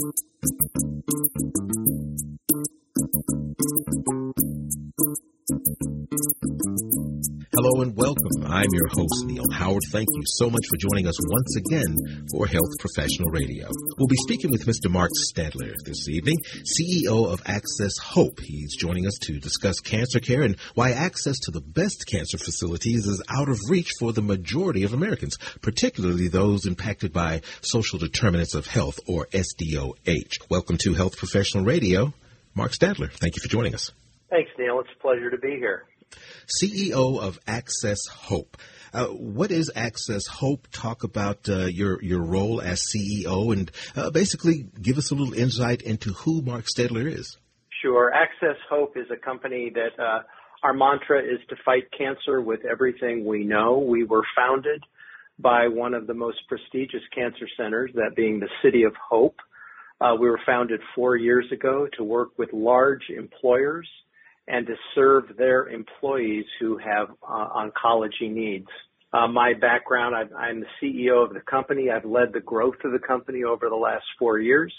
Thank you. Hello and welcome. I'm your host, Neil Howard. Thank you so much for joining us once again for Health Professional Radio. We'll be speaking with Mr. Mark Stadler this evening, CEO of Access Hope. He's joining us to discuss cancer care and why access to the best cancer facilities is out of reach for the majority of Americans, particularly those impacted by social determinants of health or SDOH. Welcome to Health Professional Radio. Mark Stadler, thank you for joining us. Thanks, Neil. It's a pleasure to be here. CEO of Access Hope. Uh, what is Access Hope? Talk about uh, your your role as CEO, and uh, basically give us a little insight into who Mark Stadler is. Sure. Access Hope is a company that uh, our mantra is to fight cancer with everything we know. We were founded by one of the most prestigious cancer centers, that being the City of Hope. Uh, we were founded four years ago to work with large employers and to serve their employees who have uh, oncology needs. Uh, my background, i am the CEO of the company. I've led the growth of the company over the last four years.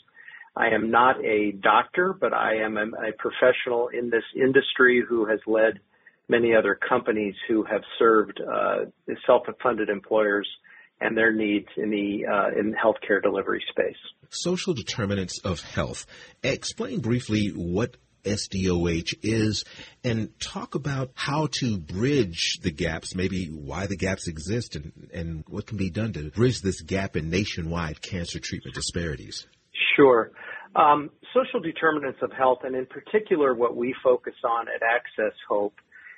I am not a doctor, but I am a, a professional in this industry who has led many other companies who have served uh, self-funded employers and their needs in the uh, in healthcare delivery space. Social determinants of health. Explain briefly what SDOH is and talk about how to bridge the gaps, maybe why the gaps exist and, and what can be done to bridge this gap in nationwide cancer treatment disparities. Sure. Um, social determinants of health, and in particular what we focus on at Access Hope,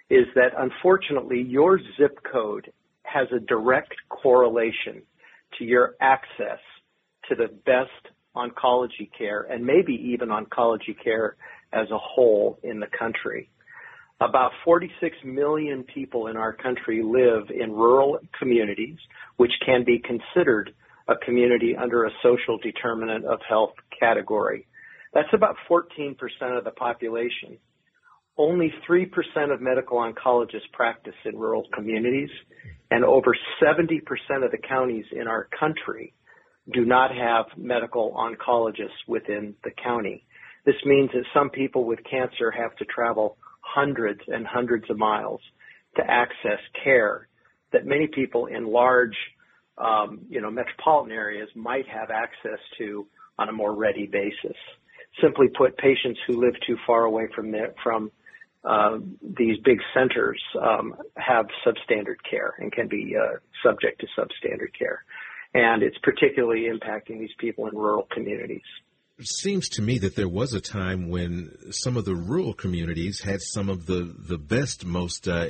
is that unfortunately your zip code has a direct correlation to your access to the best oncology care and maybe even oncology care as a whole in the country. About 46 million people in our country live in rural communities, which can be considered a community under a social determinant of health category. That's about 14% of the population. Only 3% of medical oncologists practice in rural communities, and over 70% of the counties in our country do not have medical oncologists within the county. This means that some people with cancer have to travel hundreds and hundreds of miles to access care that many people in large, um, you know, metropolitan areas might have access to on a more ready basis. Simply put, patients who live too far away from their, from uh, these big centers um, have substandard care and can be uh, subject to substandard care, and it's particularly impacting these people in rural communities it seems to me that there was a time when some of the rural communities had some of the, the best, most uh,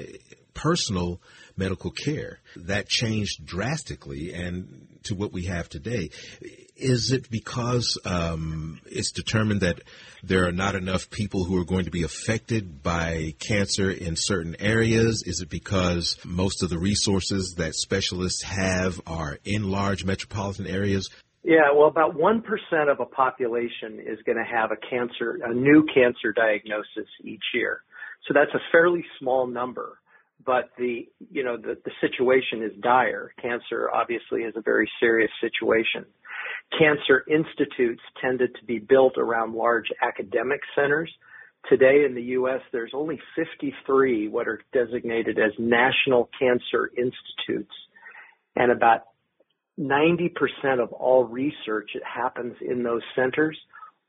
personal medical care. That changed drastically and to what we have today. Is it because um, it's determined that there are not enough people who are going to be affected by cancer in certain areas? Is it because most of the resources that specialists have are in large metropolitan areas? Yeah, well, about 1% of a population is going to have a cancer, a new cancer diagnosis each year. So that's a fairly small number, but the, you know, the, the situation is dire. Cancer obviously is a very serious situation. Cancer institutes tended to be built around large academic centers. Today in the U.S., there's only 53 what are designated as national cancer institutes and about 90% of all research happens in those centers.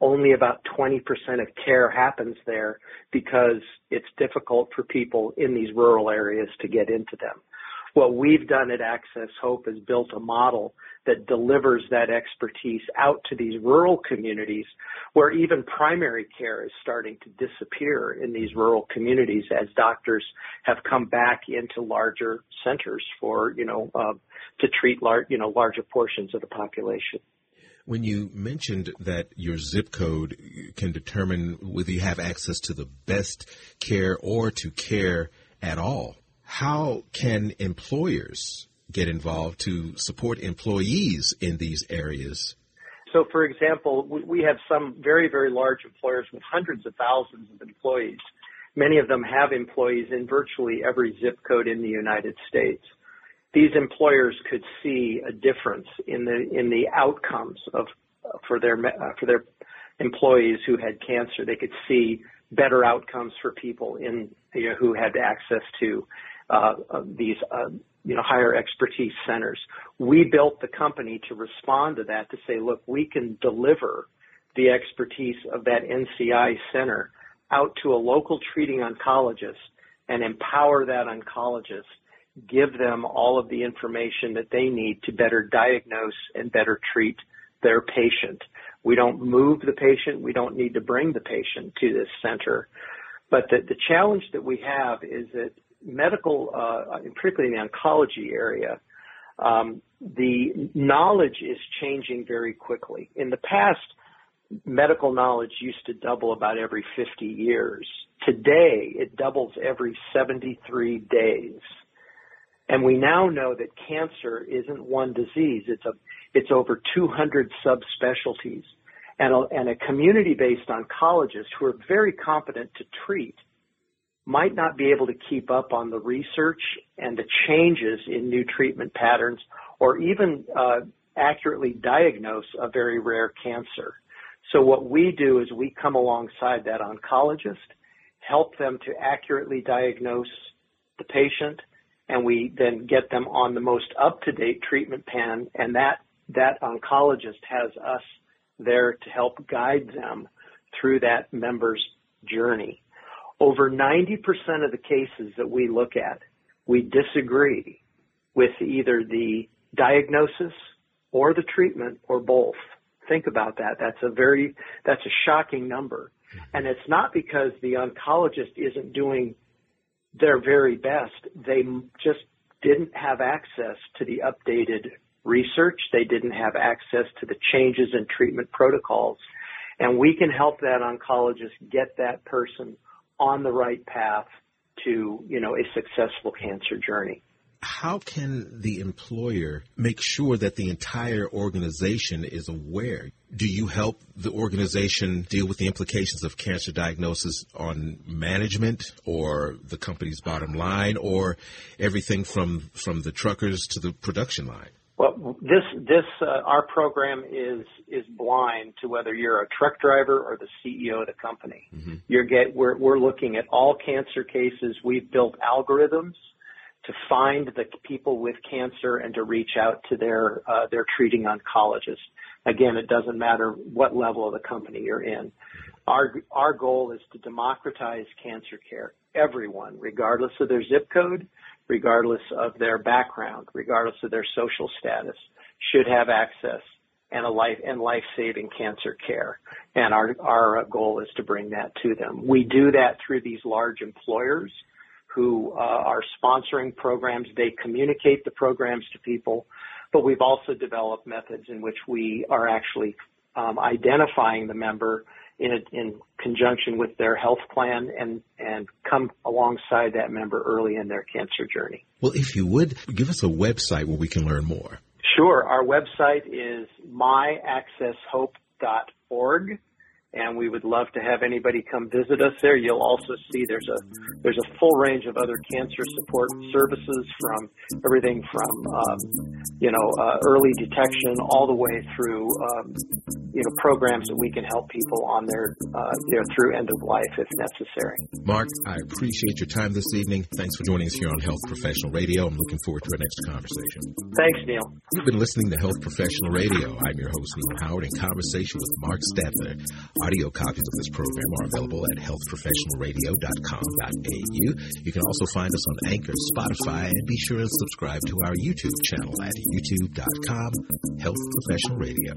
Only about 20% of care happens there because it's difficult for people in these rural areas to get into them. What we've done at Access Hope is built a model that delivers that expertise out to these rural communities where even primary care is starting to disappear in these rural communities as doctors have come back into larger centers for, you know, uh, to treat large, you know, larger portions of the population. When you mentioned that your zip code can determine whether you have access to the best care or to care at all, how can employers get involved to support employees in these areas? So, for example, we have some very, very large employers with hundreds of thousands of employees. Many of them have employees in virtually every zip code in the United States. These employers could see a difference in the in the outcomes of for their for their employees who had cancer. They could see better outcomes for people in you know, who had access to uh, these uh, you know higher expertise centers. We built the company to respond to that to say, look, we can deliver the expertise of that NCI center out to a local treating oncologist and empower that oncologist, give them all of the information that they need to better diagnose and better treat their patient. We don't move the patient. We don't need to bring the patient to this center. But the, the challenge that we have is that medical, uh, particularly in the oncology area, um, the knowledge is changing very quickly. In the past, medical knowledge used to double about every 50 years. Today, it doubles every 73 days. And we now know that cancer isn't one disease. It's a, it's over 200 subspecialties. And a, and a community-based oncologist who are very competent to treat might not be able to keep up on the research and the changes in new treatment patterns or even uh, accurately diagnose a very rare cancer. So what we do is we come alongside that oncologist, help them to accurately diagnose the patient, and we then get them on the most up-to-date treatment plan, and that, that oncologist has us there to help guide them through that member's journey. Over 90% of the cases that we look at, we disagree with either the diagnosis or the treatment or both. Think about that. That's a very, that's a shocking number. Mm-hmm. And it's not because the oncologist isn't doing their very best. They just didn't have access to the updated research. They didn't have access to the changes in treatment protocols. And we can help that oncologist get that person on the right path to, you know, a successful cancer journey how can the employer make sure that the entire organization is aware? Do you help the organization deal with the implications of cancer diagnosis on management or the company's bottom line or everything from, from the truckers to the production line? Well, this this uh, our program is is blind to whether you're a truck driver or the CEO of the company. Mm-hmm. You're get we're we're looking at all cancer cases. We've built algorithms to find the people with cancer and to reach out to their uh, their treating oncologist. Again, it doesn't matter what level of the company you're in. Our our goal is to democratize cancer care. Everyone, regardless of their zip code, regardless of their background, regardless of their social status, should have access and a life and life-saving cancer care. And our our goal is to bring that to them. We do that through these large employers who uh, are sponsoring programs. They communicate the programs to people, but we've also developed methods in which we are actually um, identifying the member in, a, in conjunction with their health plan and, and come alongside that member early in their cancer journey. Well, if you would, give us a website where we can learn more. Sure. Our website is myaccesshope.org and we would love to have anybody come visit us there. You'll also see there's a there's a full range of other cancer support services from everything from um, you know uh, early detection all the way through um, you know programs that we can help people on their uh, you know through end of life if necessary. Mark, I appreciate your time this evening. Thanks for joining us here on Health Professional Radio. I'm looking forward to our next conversation. Thanks, Neil. You've been listening to Health Professional Radio. I'm your host Neil Howard in conversation with Mark Stadler. Audio copies of this program are available at healthprofessionalradio.com.au. You can also find us on Anchor, Spotify, and be sure to subscribe to our YouTube channel at youtube.com Health Professional Radio.